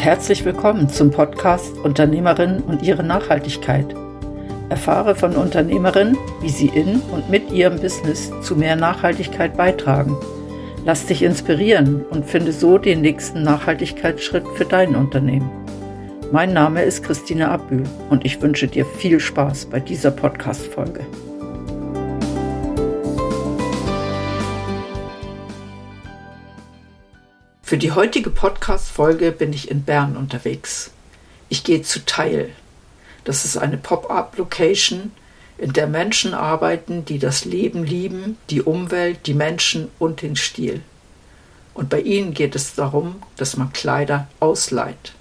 herzlich willkommen zum Podcast Unternehmerinnen und ihre Nachhaltigkeit. Erfahre von Unternehmerinnen, wie sie in und mit ihrem Business zu mehr Nachhaltigkeit beitragen. Lass dich inspirieren und finde so den nächsten Nachhaltigkeitsschritt für dein Unternehmen. Mein Name ist Christine Abbühl und ich wünsche dir viel Spaß bei dieser Podcast-Folge. Für die heutige Podcast-Folge bin ich in Bern unterwegs. Ich gehe zu Teil. Das ist eine Pop-up-Location, in der Menschen arbeiten, die das Leben lieben, die Umwelt, die Menschen und den Stil. Und bei ihnen geht es darum, dass man Kleider ausleiht.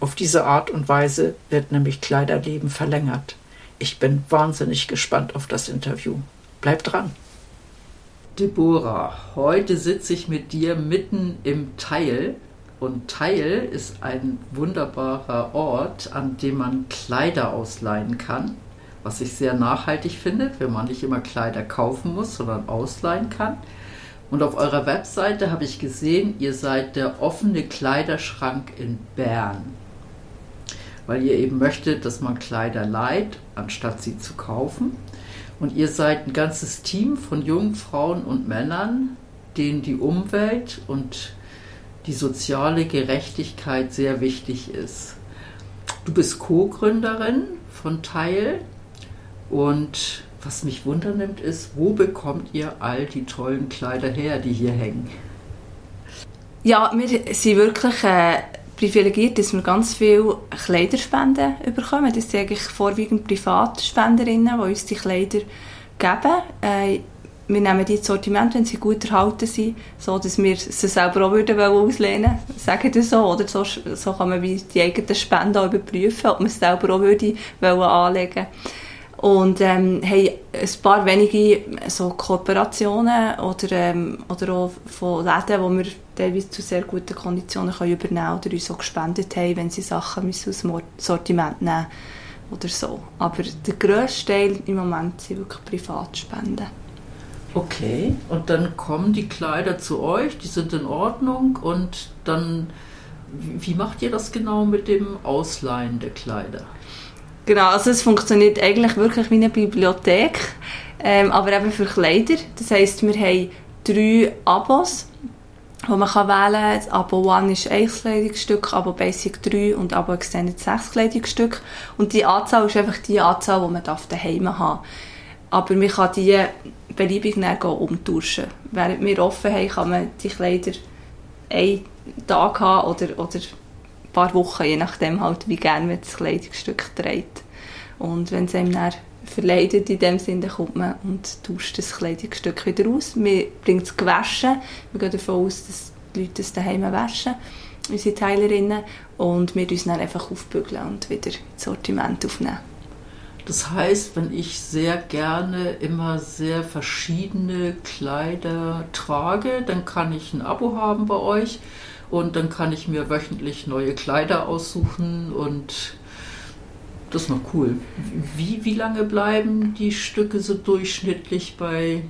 Auf diese Art und Weise wird nämlich Kleiderleben verlängert. Ich bin wahnsinnig gespannt auf das Interview. Bleib dran! Deborah, heute sitze ich mit dir mitten im Teil. Und Teil ist ein wunderbarer Ort, an dem man Kleider ausleihen kann. Was ich sehr nachhaltig finde, wenn man nicht immer Kleider kaufen muss, sondern ausleihen kann. Und auf eurer Webseite habe ich gesehen, ihr seid der offene Kleiderschrank in Bern. Weil ihr eben möchtet, dass man Kleider leiht, anstatt sie zu kaufen. Und ihr seid ein ganzes Team von jungen Frauen und Männern, denen die Umwelt und die soziale Gerechtigkeit sehr wichtig ist. Du bist Co-Gründerin von Teil und was mich wundernimmt ist, wo bekommt ihr all die tollen Kleider her, die hier hängen? Ja, wir sind wirklich äh, privilegiert, dass wir ganz viele Kleiderspenden bekommen. Das sind eigentlich vorwiegend Privatspenderinnen, die uns die Kleider geben. Äh, wir nehmen die ins Sortiment, wenn sie gut erhalten sind, so dass wir sie selber auch würden auslehnen würden. Sagen das so, oder? So, so kann man die eigenen Spenden auch überprüfen, ob man es selber auch würde anlegen würde. Und ähm, haben ein paar wenige so Kooperationen oder, ähm, oder auch von Läden, wo wir teilweise zu sehr guten Konditionen können übernehmen oder uns auch gespendet haben, wenn sie Sachen aus dem Sortiment nehmen oder so. Aber der grösste Teil im Moment sind wirklich Privatspenden. Okay, und dann kommen die Kleider zu euch, die sind in Ordnung und dann, wie macht ihr das genau mit dem Ausleihen der Kleider? Genau, also es funktioniert eigentlich wirklich wie eine Bibliothek, ähm, aber eben für Kleider. Das heisst, wir haben drei Abos, die man kann wählen kann. Abo 1 ist ein Kleidungsstück, Abo Basic 3 und Abo Extended 6 Kleidungsstück. Und die Anzahl ist einfach die Anzahl, die man daheim haben darf. Aber man kann die beliebig umtauschen. Während wir offen haben, kann man die Kleider einen Tag haben oder, oder paar Wochen, je nachdem halt, wie gerne man das Kleidungsstück trägt. Und wenn es einem dann verleidet in dem Sinne, dann kommt man und tauscht das Kleidungsstück wieder aus. Wir bringen es gewaschen. Wir gehen davon aus, dass die Leute es daheim waschen, unsere Teilerinnen, und wir uns dann einfach aufbügeln und wieder ins Sortiment aufnehmen. Das heißt, wenn ich sehr gerne immer sehr verschiedene Kleider trage, dann kann ich ein Abo haben bei euch und dann kann ich mir wöchentlich neue Kleider aussuchen und das ist noch cool. Wie, wie lange bleiben die Stücke so durchschnittlich bei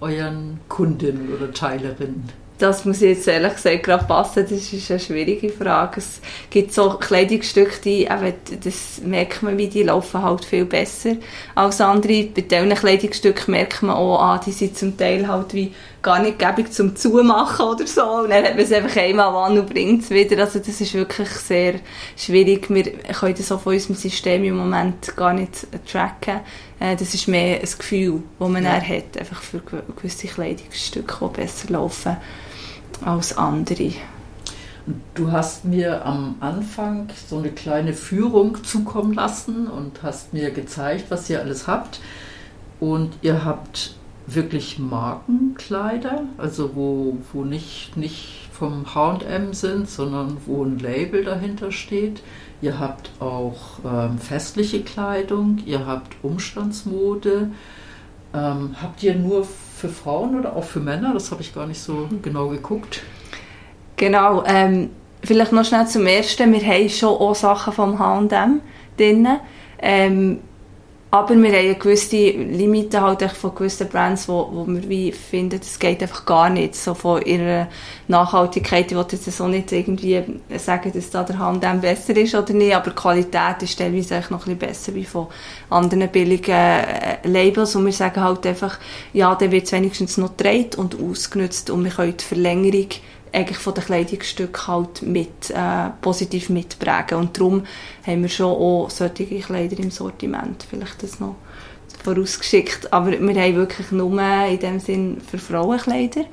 euren Kundinnen oder Teilerinnen? Das muss ich jetzt ehrlich gesagt gerade passen, das ist eine schwierige Frage. Es gibt so Kleidungsstücke, die, eben, das merkt man, wie die laufen halt viel besser als andere. Bei diesen Kleidungsstücken merkt man auch, ah, die sind zum Teil halt wie gar nicht gäbig zum Zumachen oder so. Und dann hat man es einfach einmal an und bringt es wieder. Also das ist wirklich sehr schwierig. Wir können das auch von unserem System im Moment gar nicht tracken. Äh, das ist mehr ein Gefühl, das man ja. hat, einfach für gewisse Kleidungsstücke, die besser laufen als andere. Du hast mir am Anfang so eine kleine Führung zukommen lassen und hast mir gezeigt, was ihr alles habt. Und ihr habt wirklich Markenkleider, also wo, wo nicht, nicht vom HM sind, sondern wo ein Label dahinter steht. Ihr habt auch ähm, festliche Kleidung, ihr habt Umstandsmode. Ähm, habt ihr nur für Frauen oder auch für Männer? Das habe ich gar nicht so genau geguckt. Genau, ähm, vielleicht noch schnell zum Ersten. Wir haben schon auch Sachen vom H&M drin. Ähm, aber wir haben gewisse Limite halt von gewissen Brands, wo, wo wir wie finden, das geht einfach gar nicht. So von ihrer Nachhaltigkeit. Ich wollte jetzt so nicht irgendwie sagen, dass da der Handel besser ist oder nicht, aber die Qualität ist teilweise noch ein bisschen besser wie von anderen billigen äh, Labels. Und wir sagen halt einfach, ja, der wird wenigstens noch gedreht und ausgenutzt und wir können die Verlängerung eigentlich von den Kleidungsstücken halt mit, äh, positiv mitprägen. Und darum haben wir schon auch solche Kleider im Sortiment. Vielleicht das noch vorausgeschickt. Aber wir haben wirklich nur in dem Sinn für Frauenkleider.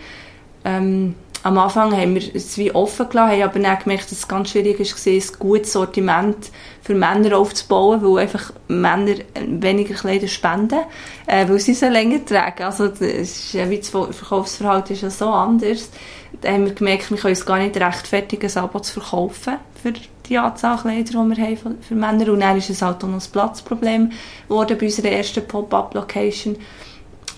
Ähm, am Anfang haben wir es wie offen gelassen, haben aber dann gemerkt, dass es ganz schwierig war, ein gutes Sortiment für Männer aufzubauen, weil einfach Männer weniger Kleider spenden, äh, weil sie so länger tragen. Also das, ist, das Verkaufsverhalten ist ja so anders. Da haben wir gemerkt, wir können es gar nicht rechtfertigen, ein Abo zu verkaufen für die Anzahl Kleider, die wir haben für Männer. Und dann ist es halt auch noch ein Platzproblem geworden bei unserer ersten Pop-Up-Location.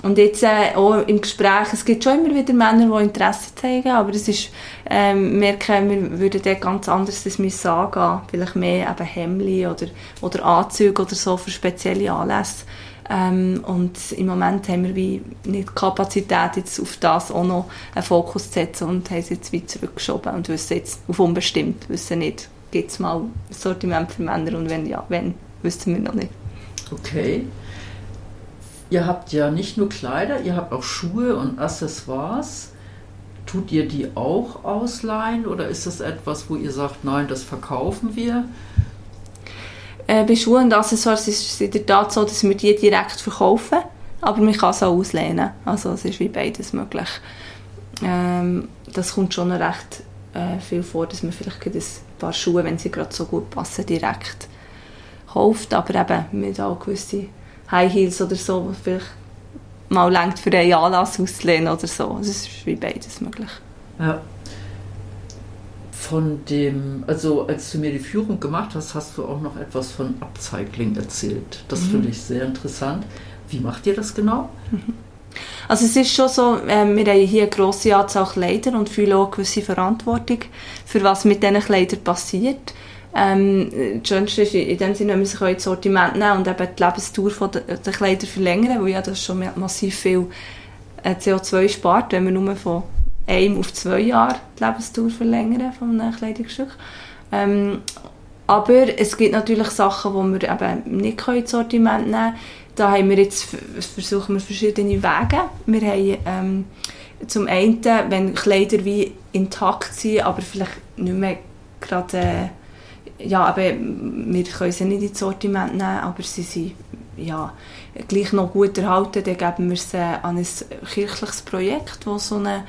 Und jetzt äh, auch im Gespräch, es gibt schon immer wieder Männer, die Interesse zeigen, aber es ist, ähm, merken, wir würden dort ganz anders das müssen angehen. Vielleicht mehr eben Hemli oder, oder Anzüge oder so für spezielle Anlässe. Ähm, und im Moment haben wir wie nicht die Kapazität, jetzt auf das auch noch einen Fokus zu setzen und haben es jetzt weit zurückgeschoben und wissen jetzt auf unbestimmt, wissen nicht, gibt es mal ein Sortiment für Männer und wenn ja, wenn, wissen wir noch nicht. Okay. Ihr habt ja nicht nur Kleider, ihr habt auch Schuhe und Accessoires. Tut ihr die auch ausleihen oder ist das etwas, wo ihr sagt, nein, das verkaufen wir? Äh, bei Schuhen und Accessoires ist es in der Tat so, dass wir die direkt verkaufen, aber man kann es auch auslehnen. Also es ist wie beides möglich. Ähm, das kommt schon recht äh, viel vor, dass man vielleicht ein paar Schuhe, wenn sie gerade so gut passen, direkt kauft, aber eben mit auch gewisse High Heels oder so, was vielleicht mal längt für einen Anlass auszulehnen oder so. Also es ist wie beides möglich. Ja. Von dem, also als du mir die Führung gemacht hast, hast du auch noch etwas von Upcycling erzählt. Das mhm. finde ich sehr interessant. Wie macht ihr das genau? Mhm. Also es ist schon so, äh, wir haben hier grosse Anzahl Kleider und fühlen auch gewisse Verantwortung für was mit diesen Kleidern passiert. Ähm, das Schönste ist in dem Sinne, wenn man sich ins Sortiment nehmen und eben die Lebensdauer der, der Kleider verlängern, weil ja das schon massiv viel äh, CO2 spart, wenn man nur von einem auf zwei Jahre die Lebensdauer verlängern von einem Kleidungsstück. Ähm, aber es gibt natürlich Sachen, die wir eben nicht ins Sortiment nehmen können. Da haben wir jetzt, versuchen wir verschiedene Wege. Wir haben ähm, zum einen, wenn Kleider wie intakt sind, aber vielleicht nicht mehr gerade... Äh, ja, aber wir können sie nicht ins Sortiment nehmen, aber sie sind ja, gleich noch gut erhalten. Dann geben wir sie an ein kirchliches Projekt, das so einen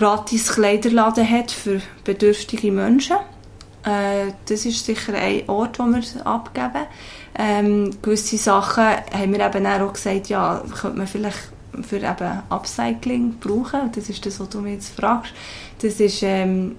gratis Kleiderladen hat für bedürftige Menschen. Äh, das ist sicher ein Ort, wo wir abgeben. Ähm, gewisse Sachen haben wir eben auch gesagt, ja, könnte man vielleicht für eben Upcycling brauchen. Das ist das, was du mich jetzt fragst. Das ist ähm,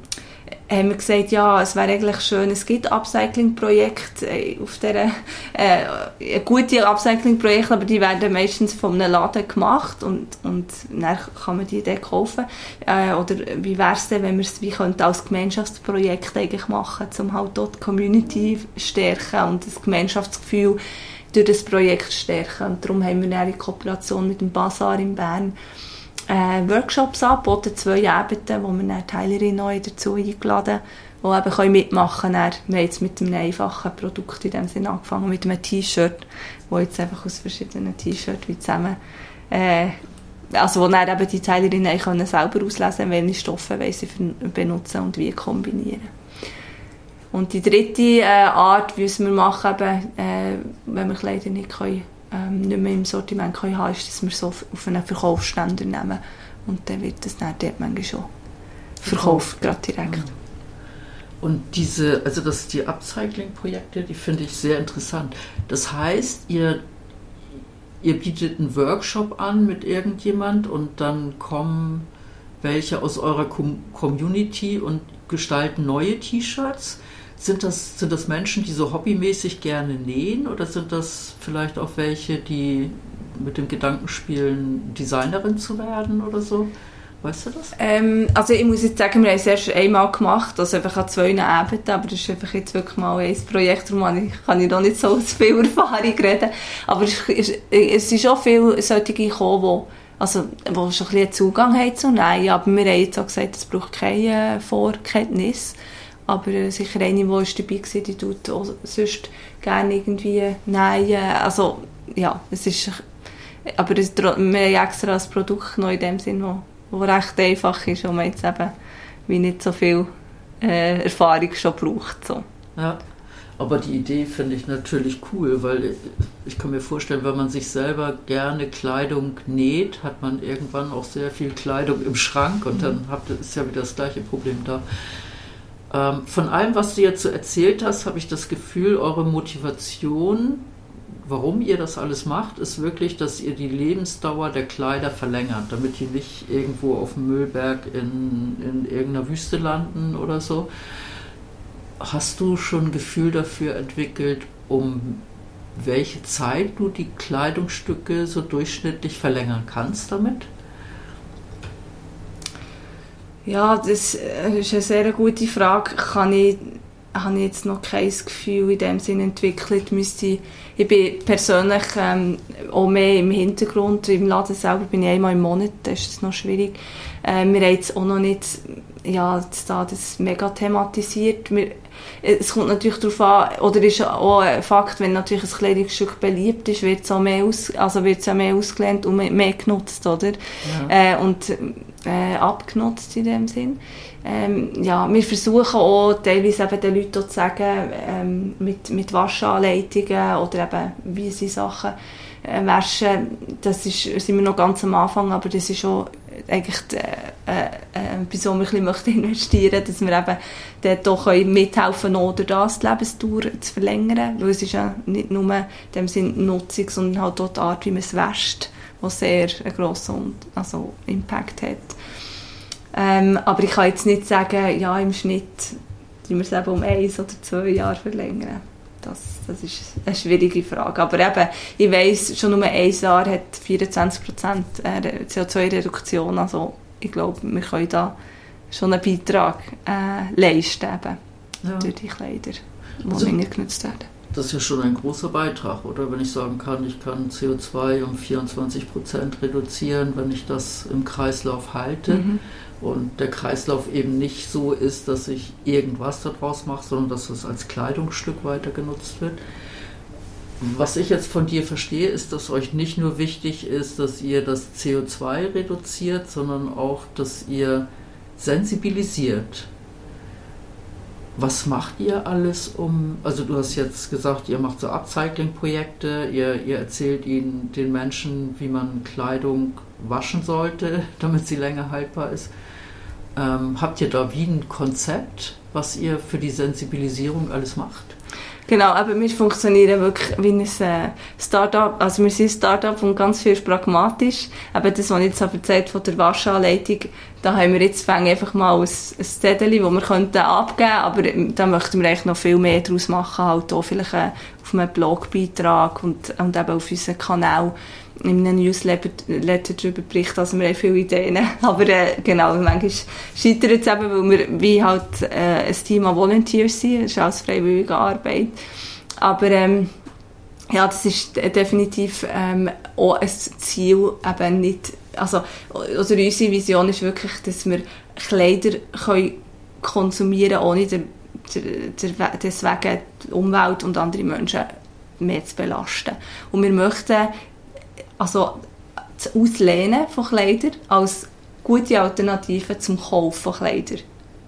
haben wir gesagt, ja, es wäre eigentlich schön, es gibt Upcycling-Projekte äh, auf dieser, äh, gute Upcycling-Projekte, aber die werden meistens von einem Laden gemacht und, und dann kann man die dann kaufen. Äh, oder wie wäre es denn, wenn wir es wie könnte als Gemeinschaftsprojekt eigentlich machen, um halt dort die Community stärken und das Gemeinschaftsgefühl durch das Projekt stärken. Und darum haben wir in Kooperation mit dem Bazar in Bern äh, Workshops angeboten, zwei Abende, wo wir dann Teilerinnen neu dazu eingeladen die eben können mitmachen können. Wir haben jetzt mit einem einfachen Produkt in dem Sinne angefangen, mit einem T-Shirt, wo jetzt einfach aus verschiedenen T-Shirts zusammen äh, also wo dann eben die Teilerinnen können selber auslesen welche Stoffe sie benutzen und wie kombinieren. Und die dritte äh, Art, wie wir machen, eben, äh, wenn wir Kleider nicht können, ähm, nicht mehr im Sortiment können haben, ist, dass wir so auf einen Verkaufsständer nehmen. Und dann wird das dann dort manchmal schon verkauft, gerade direkt. Mhm. Und diese, also das, die Upcycling-Projekte, die finde ich sehr interessant. Das heißt, ihr, ihr bietet einen Workshop an mit irgendjemand und dann kommen welche aus eurer Com Community und gestalten neue T-Shirts. Sind das, sind das Menschen, die so hobbymäßig gerne nähen oder sind das vielleicht auch welche, die mit dem Gedanken spielen, Designerin zu werden oder so? Weißt du das? Ähm, also ich muss jetzt sagen, wir haben es erst einmal gemacht, also einfach an zwei Ebenen, aber das ist einfach jetzt wirklich mal ein Projekt, darum kann ich noch nicht so viel Erfahrung reden. Aber es, ist, es sind schon viele solche gekommen, die also, wo schon ein bisschen Zugang haben zu Nein, aber wir haben jetzt auch gesagt, es braucht keine Vorkenntnis. Aber äh, sicher eine, die dabei war, die tut auch sonst gerne irgendwie Nein. Also, ja, es ist... Aber es, wir haben extra ein Produkt noch in dem Sinn, wo, wo recht einfach ist und man jetzt eben wie nicht so viel äh, Erfahrung schon braucht. So. Ja. Aber die Idee finde ich natürlich cool, weil ich kann mir vorstellen, wenn man sich selber gerne Kleidung näht, hat man irgendwann auch sehr viel Kleidung im Schrank und dann habt, ist ja wieder das gleiche Problem da. Ähm, von allem, was du jetzt so erzählt hast, habe ich das Gefühl, eure Motivation, warum ihr das alles macht, ist wirklich, dass ihr die Lebensdauer der Kleider verlängert, damit die nicht irgendwo auf dem Müllberg in, in irgendeiner Wüste landen oder so hast du schon ein Gefühl dafür entwickelt, um welche Zeit du die Kleidungsstücke so durchschnittlich verlängern kannst damit? Ja, das ist eine sehr gute Frage. Kann ich, habe ich jetzt noch kein Gefühl in dem Sinne entwickelt. Müsste, ich bin persönlich ähm, auch mehr im Hintergrund. Im Laden selber bin ich einmal im Monat, das ist noch schwierig. Äh, wir haben jetzt auch noch nicht ja, das mega thematisiert. Wir, es kommt natürlich darauf an, oder ist auch ein Fakt, wenn natürlich ein Kleidungsstück beliebt ist, wird es auch mehr, aus, also wird's auch mehr ausgelehnt und mehr, mehr genutzt, oder? Ja. Äh, und äh, abgenutzt in dem Sinn. Ähm, ja, wir versuchen auch teilweise eben den Leuten zu sagen, ähm, mit, mit Waschanleitungen oder eben, wie sie Sachen äh, waschen, das ist, sind wir noch ganz am Anfang, aber das ist schon eigentlich äh, äh, etwas, wo wir ein bisschen investieren möchten, dass wir eben dort auch mithelfen können, oder das die Lebensdauer zu verlängern, weil es ist ja nicht nur in dem Sinn Nutzung, sondern halt auch die Art, wie man es wäscht, was sehr einen grossen also Impact hat. Ähm, aber ich kann jetzt nicht sagen, ja, im Schnitt wir es eben um eins oder zwei Jahre verlängern. Das, das ist eine schwierige Frage. Aber eben, ich weiss, schon nur ein Jahr hat 24% äh, CO2-Reduktion. Also ich glaube, wir können da schon einen Beitrag äh, leisten eben, ja. durch die Kleider, die also, länger genutzt werden. Das ist ja schon ein großer Beitrag, oder? Wenn ich sagen kann, ich kann CO2 um 24% reduzieren, wenn ich das im Kreislauf halte. Mhm und der Kreislauf eben nicht so ist, dass ich irgendwas daraus mache, sondern dass es als Kleidungsstück weiter genutzt wird. Was ich jetzt von dir verstehe, ist, dass euch nicht nur wichtig ist, dass ihr das CO2 reduziert, sondern auch, dass ihr sensibilisiert. Was macht ihr alles um, also du hast jetzt gesagt, ihr macht so Upcycling-Projekte, ihr, ihr erzählt ihnen, den Menschen, wie man Kleidung waschen sollte, damit sie länger haltbar ist. Ähm, habt ihr da wie ein Konzept, was ihr für die Sensibilisierung alles macht? Genau, aber wir funktionieren wirklich wie ein äh, Start-up. Also wir sind ein Start-up und ganz viel pragmatisch. Aber das, was ich jetzt erzählt von der Waschanleitung, da haben wir jetzt einfach mal ein, ein Zettel, das wir könnten abgeben könnten, aber da möchten wir eigentlich noch viel mehr daraus machen, halt auch vielleicht äh, auf einem Blogbeitrag und, und eben auf unseren Kanal in einem Newsletter darüber berichten, also wir viele Ideen, aber äh, genau, manchmal scheitert es eben, weil wir wie halt äh, ein Team an Volunteers sind, das ist alles freiwillige Arbeit, aber ähm, ja, das ist definitiv ähm, auch ein Ziel, eben nicht, also, also unsere Vision ist wirklich, dass wir Kleider können konsumieren ohne der, der, deswegen die Umwelt und andere Menschen mehr zu belasten. Und wir möchten also das Auslehnen von Kleidern als gute Alternative zum Kauf von Kleidern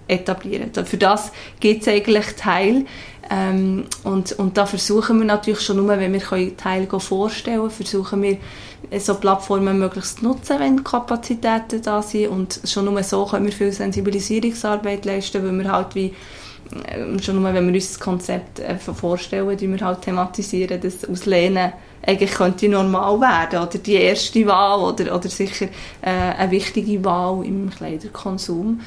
etablieren. Für das gibt es eigentlich Teil ähm, und, und da versuchen wir natürlich schon nur, wenn wir Teile vorstellen versuchen wir so Plattformen möglichst zu nutzen, wenn Kapazitäten da sind und schon nur so können wir viel Sensibilisierungsarbeit leisten, weil wir halt wie schon nur, wenn wir uns das Konzept äh, vorstellen, die wir halt thematisieren, das Auslehnen eigentlich könnte normal werden oder die erste Wahl oder, oder sicher äh, eine wichtige Wahl im Kleiderkonsum.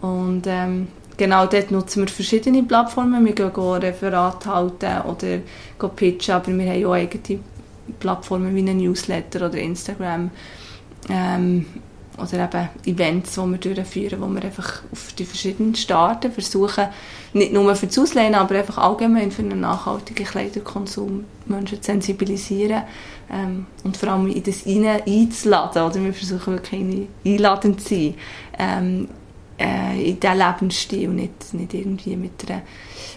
Und ähm, genau dort nutzen wir verschiedene Plattformen. Wir gehen Referate halten oder pitchen, aber wir haben auch eigene Plattformen wie ein Newsletter oder Instagram. Ähm, oder eben Events, die wir durchführen, wo wir einfach auf die verschiedenen Staaten versuchen, nicht nur für das Auslehnen, aber einfach allgemein für einen nachhaltigen Kleiderkonsum Menschen zu sensibilisieren ähm, und vor allem in das rein einzuladen. Oder wir versuchen wirklich einladend zu sein ähm, äh, in diesen Lebensstil, nicht, nicht irgendwie mit einer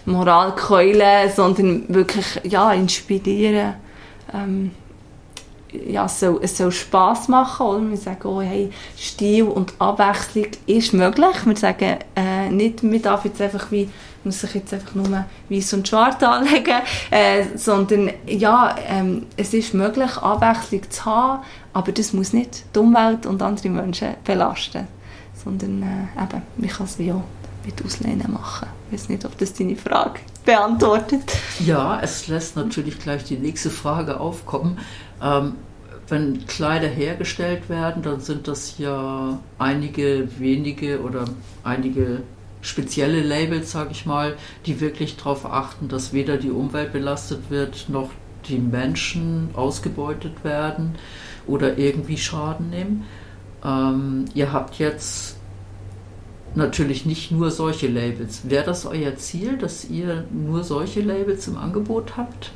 Moralkeule, sondern wirklich ja, inspirieren. Ähm, ja, es, soll, es soll Spass machen. Oder? Wir sagen, oh, hey, Stil und Abwechslung ist möglich. Wir sagen äh, nicht, man darf jetzt einfach wie, muss sich jetzt einfach nur weiß und schwarz anlegen, äh, sondern ja, ähm, es ist möglich, Abwechslung zu haben, aber das muss nicht die Umwelt und andere Menschen belasten. Sondern äh, eben, man kann es wie auch mit Auslehnen machen. Ich weiß nicht, ob das deine Frage beantwortet. Ja, es lässt natürlich gleich die nächste Frage aufkommen. Ähm, wenn Kleider hergestellt werden, dann sind das ja einige wenige oder einige spezielle Labels, sage ich mal, die wirklich darauf achten, dass weder die Umwelt belastet wird, noch die Menschen ausgebeutet werden oder irgendwie Schaden nehmen. Ähm, ihr habt jetzt natürlich nicht nur solche Labels. Wäre das euer Ziel, dass ihr nur solche Labels im Angebot habt?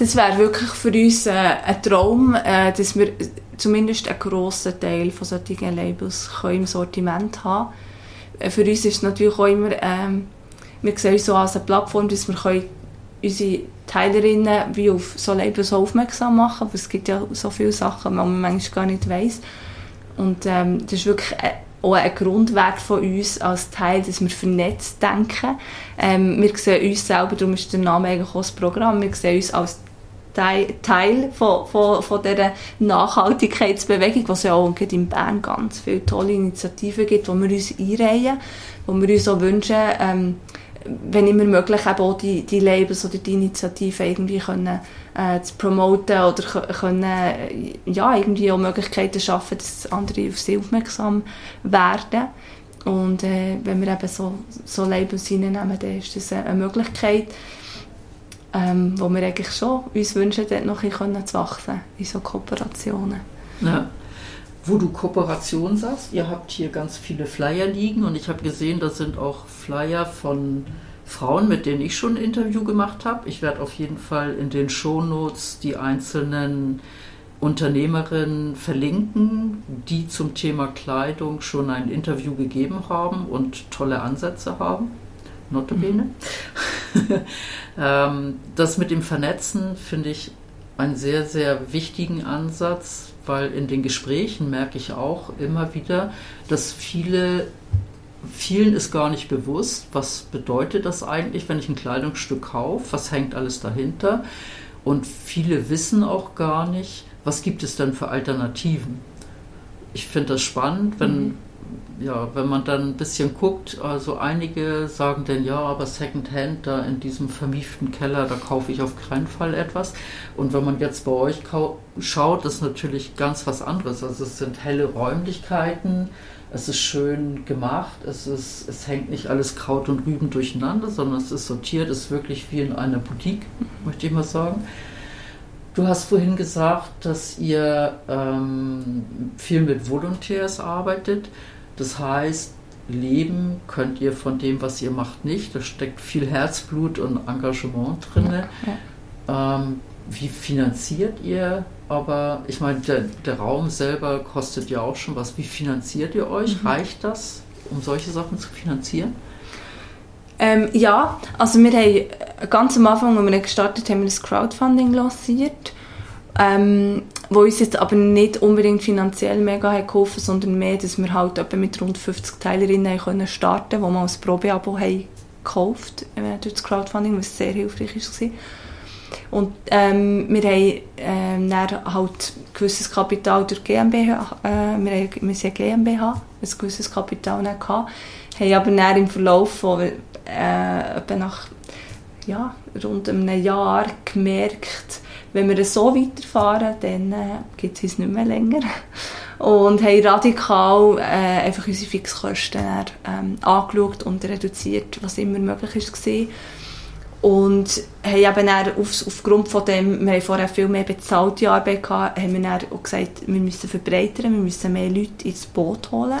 Das wäre wirklich für uns äh, ein Traum, äh, dass wir zumindest einen grossen Teil von solchen Labels im Sortiment haben können. Äh, für uns ist es natürlich auch immer, ähm, wir sehen uns so als eine Plattform, dass wir können unsere Teilerinnen wie auf so Labels aufmerksam machen können. Es gibt ja so viele Sachen, die man manchmal gar nicht weiss. Und ähm, das ist wirklich auch ein Grundwert von uns als Teil, dass wir vernetzt denken. Ähm, wir sehen uns selber, darum ist der Name eigentlich auch das Programm, wir sehen uns als Teil von, von, von dieser Nachhaltigkeitsbewegung, was ja auch in Bern ganz viele tolle Initiativen gibt, wo wir uns einreihen, wo wir uns auch wünschen, ähm, wenn immer möglich, eben auch die, die Labels oder die Initiativen irgendwie können, äh, zu promoten oder können, ja, irgendwie auch Möglichkeiten schaffen, dass andere auf sie aufmerksam werden. Und äh, wenn wir eben so, so Labels reinnehmen, dann ist das eine Möglichkeit ähm, wo wir eigentlich schon uns wünschen, dort noch ein bisschen zu wachsen in so Kooperationen. Ja. Wo du Kooperation sagst, ihr habt hier ganz viele Flyer liegen und ich habe gesehen, da sind auch Flyer von Frauen, mit denen ich schon ein Interview gemacht habe. Ich werde auf jeden Fall in den Shownotes die einzelnen Unternehmerinnen verlinken, die zum Thema Kleidung schon ein Interview gegeben haben und tolle Ansätze haben notabene. Mhm. ähm, das mit dem Vernetzen finde ich einen sehr, sehr wichtigen Ansatz, weil in den Gesprächen merke ich auch immer wieder, dass viele, vielen ist gar nicht bewusst, was bedeutet das eigentlich, wenn ich ein Kleidungsstück kaufe, was hängt alles dahinter. Und viele wissen auch gar nicht, was gibt es denn für Alternativen. Ich finde das spannend, wenn, mhm ja, wenn man dann ein bisschen guckt, also einige sagen dann, ja, aber Secondhand da in diesem vermieften Keller, da kaufe ich auf keinen Fall etwas. Und wenn man jetzt bei euch schaut, ist natürlich ganz was anderes. Also es sind helle Räumlichkeiten, es ist schön gemacht, es, ist, es hängt nicht alles Kraut und Rüben durcheinander, sondern es ist sortiert, es ist wirklich wie in einer Boutique, möchte ich mal sagen. Du hast vorhin gesagt, dass ihr ähm, viel mit Volontärs arbeitet. Das heißt, leben könnt ihr von dem, was ihr macht, nicht. Da steckt viel Herzblut und Engagement drin. Ja, ja. ähm, wie finanziert ihr? Aber ich meine, der, der, Raum selber kostet ja auch schon was. Wie finanziert ihr euch? Mhm. Reicht das, um solche Sachen zu finanzieren? Ähm, ja, also wir haben ganz am Anfang, als wir gestartet haben, wir das Crowdfunding lanciert ähm, wo uns jetzt aber nicht unbedingt finanziell mega hat geholfen, sondern mehr, dass wir halt etwa mit rund 50 Teilerinnen können starten, wo wir als Probeabo haben gekauft äh, durch das Crowdfunding, was sehr hilfreich war. Und ähm, wir haben ähm, dann halt gewisses Kapital durch GmbH, äh, wir, haben, wir sind GmbH, ein gewisses Kapital dann gehabt, haben aber dann im Verlauf von äh, etwa nach ja, rund einem Jahr gemerkt, wenn wir so weiterfahren, dann äh, gibt es uns nicht mehr länger. Und haben radikal äh, einfach unsere Fixkosten ähm, angeschaut und reduziert, was immer möglich war. Und haben eben dann auf, aufgrund von dem, wir haben vorher viel mehr bezahlte Arbeit gehabt, haben wir dann auch gesagt, wir müssen verbreitern, wir müssen mehr Leute ins Boot holen.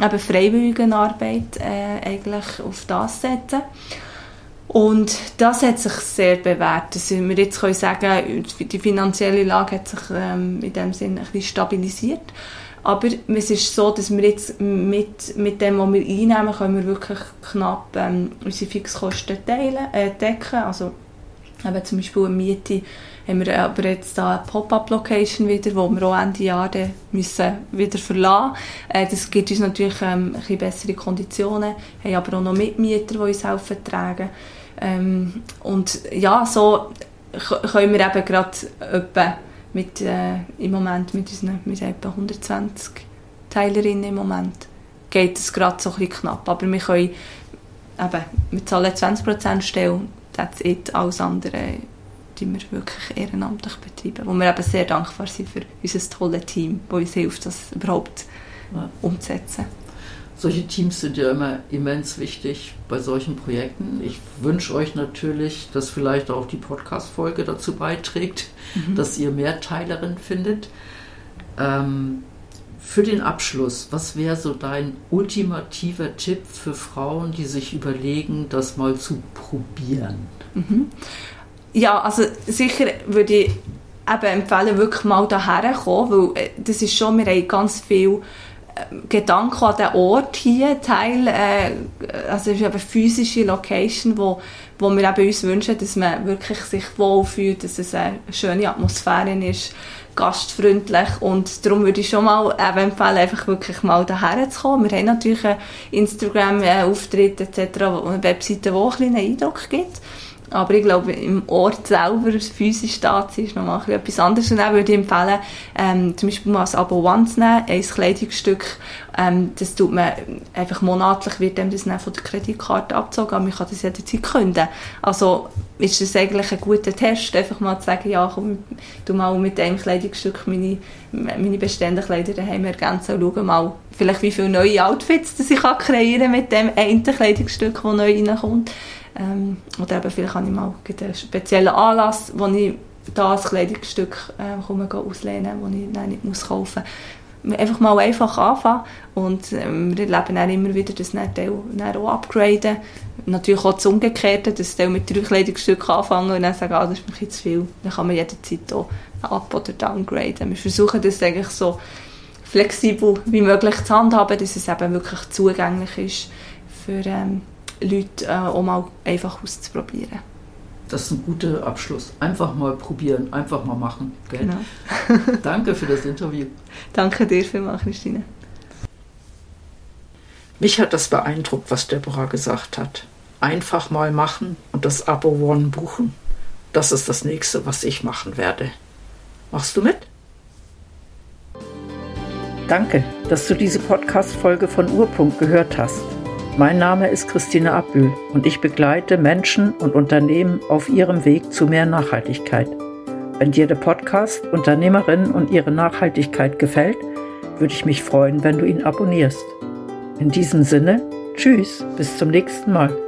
Eben freiwillige Arbeit äh, eigentlich auf das setzen. Und das hat sich sehr bewährt. Dass wir jetzt können sagen die finanzielle Lage hat sich ähm, in dem Sinne ein bisschen stabilisiert. Aber es ist so, dass wir jetzt mit, mit dem, was wir einnehmen, können wir wirklich knapp ähm, unsere Fixkosten teilen, äh, decken. Also eben zum Beispiel eine Miete haben wir aber jetzt da eine Pop-up-Location wieder, wo wir auch Ende Jahr müssen wieder verlassen äh, Das gibt uns natürlich ähm, ein bessere Konditionen, haben aber auch noch Mitmieter, die uns helfen tragen. Ähm, und ja, so können wir eben gerade mit, äh, im Moment mit unseren mit etwa 120 Teilerinnen im Moment geht es gerade so ein bisschen knapp. Aber wir können eben, wir zahlen 20% Stelle, that's it, alles andere die wir wirklich ehrenamtlich betreiben, wo wir eben sehr dankbar sind für unser tolles Team, das uns hilft, das überhaupt ja. umzusetzen. Solche Teams sind ja immer immens wichtig bei solchen Projekten. Ich wünsche euch natürlich, dass vielleicht auch die Podcast-Folge dazu beiträgt, mhm. dass ihr mehr Teilerinnen findet. Ähm, für den Abschluss, was wäre so dein ultimativer Tipp für Frauen, die sich überlegen, das mal zu probieren? Mhm. Ja, also sicher würde ich eben empfehlen, wirklich mal daher kommen, weil äh, das ist schon, wir haben ganz viel Gedanken an den Ort hier Teil, äh, also es ist eine physische Location, wo, wo wir eben uns wünschen, dass man wirklich sich wohlfühlt, dass es eine schöne Atmosphäre ist, gastfreundlich und darum würde ich schon mal eben empfehlen, einfach wirklich mal daher zu kommen. Wir haben natürlich einen Instagram-Auftritt etc., eine Webseite, die auch einen Eindruck gibt. Aber ich glaube, im Ort selber, physisch da zu sein, ist nochmal etwas anderes. Und auch würde ich empfehlen, ähm, zum Beispiel mal ein Abo One zu nehmen, ein Kleidungsstück. Ähm, das tut man einfach monatlich, wird dem das dann von der Kreditkarte abgezogen, aber man kann das jederzeit künden. Also ist das eigentlich ein guter Test, einfach mal zu sagen, ja, komm, du mal mit einem Kleidungsstück meine, meine bestehenden Kleider daheim ergänzen und schau mal, vielleicht wie viele neue Outfits das ich kann mit dem einen Kleidungsstück, das neu reinkommt. Ähm, oder eben vielleicht habe ich mal einen speziellen Anlass, wo ich da ein Kleidungsstück äh, komme auslehnen, das ich dann nicht muss kaufen muss. Einfach mal einfach anfangen und ähm, wir erleben dann immer wieder, dass dann dann auch upgraden. Natürlich auch das Umgekehrte, dass Teil mit drei Kleidungsstücken anfangen und dann sagen, ah, das ist mir zu viel. Dann kann man jederzeit auch up- oder downgraden. Wir versuchen das eigentlich so flexibel wie möglich zu handhaben, dass es eben wirklich zugänglich ist für ähm, Leute äh, auch mal einfach auszuprobieren. Das ist ein guter Abschluss. Einfach mal probieren, einfach mal machen. Gell? Genau. Danke für das Interview. Danke dir vielmals, Christine. Mich hat das beeindruckt, was Deborah gesagt hat. Einfach mal machen und das Abo One buchen. Das ist das nächste, was ich machen werde. Machst du mit? Danke, dass du diese Podcast-Folge von Urpunkt gehört hast. Mein Name ist Christine Abbühl und ich begleite Menschen und Unternehmen auf ihrem Weg zu mehr Nachhaltigkeit. Wenn dir der Podcast Unternehmerinnen und ihre Nachhaltigkeit gefällt, würde ich mich freuen, wenn du ihn abonnierst. In diesem Sinne, tschüss, bis zum nächsten Mal.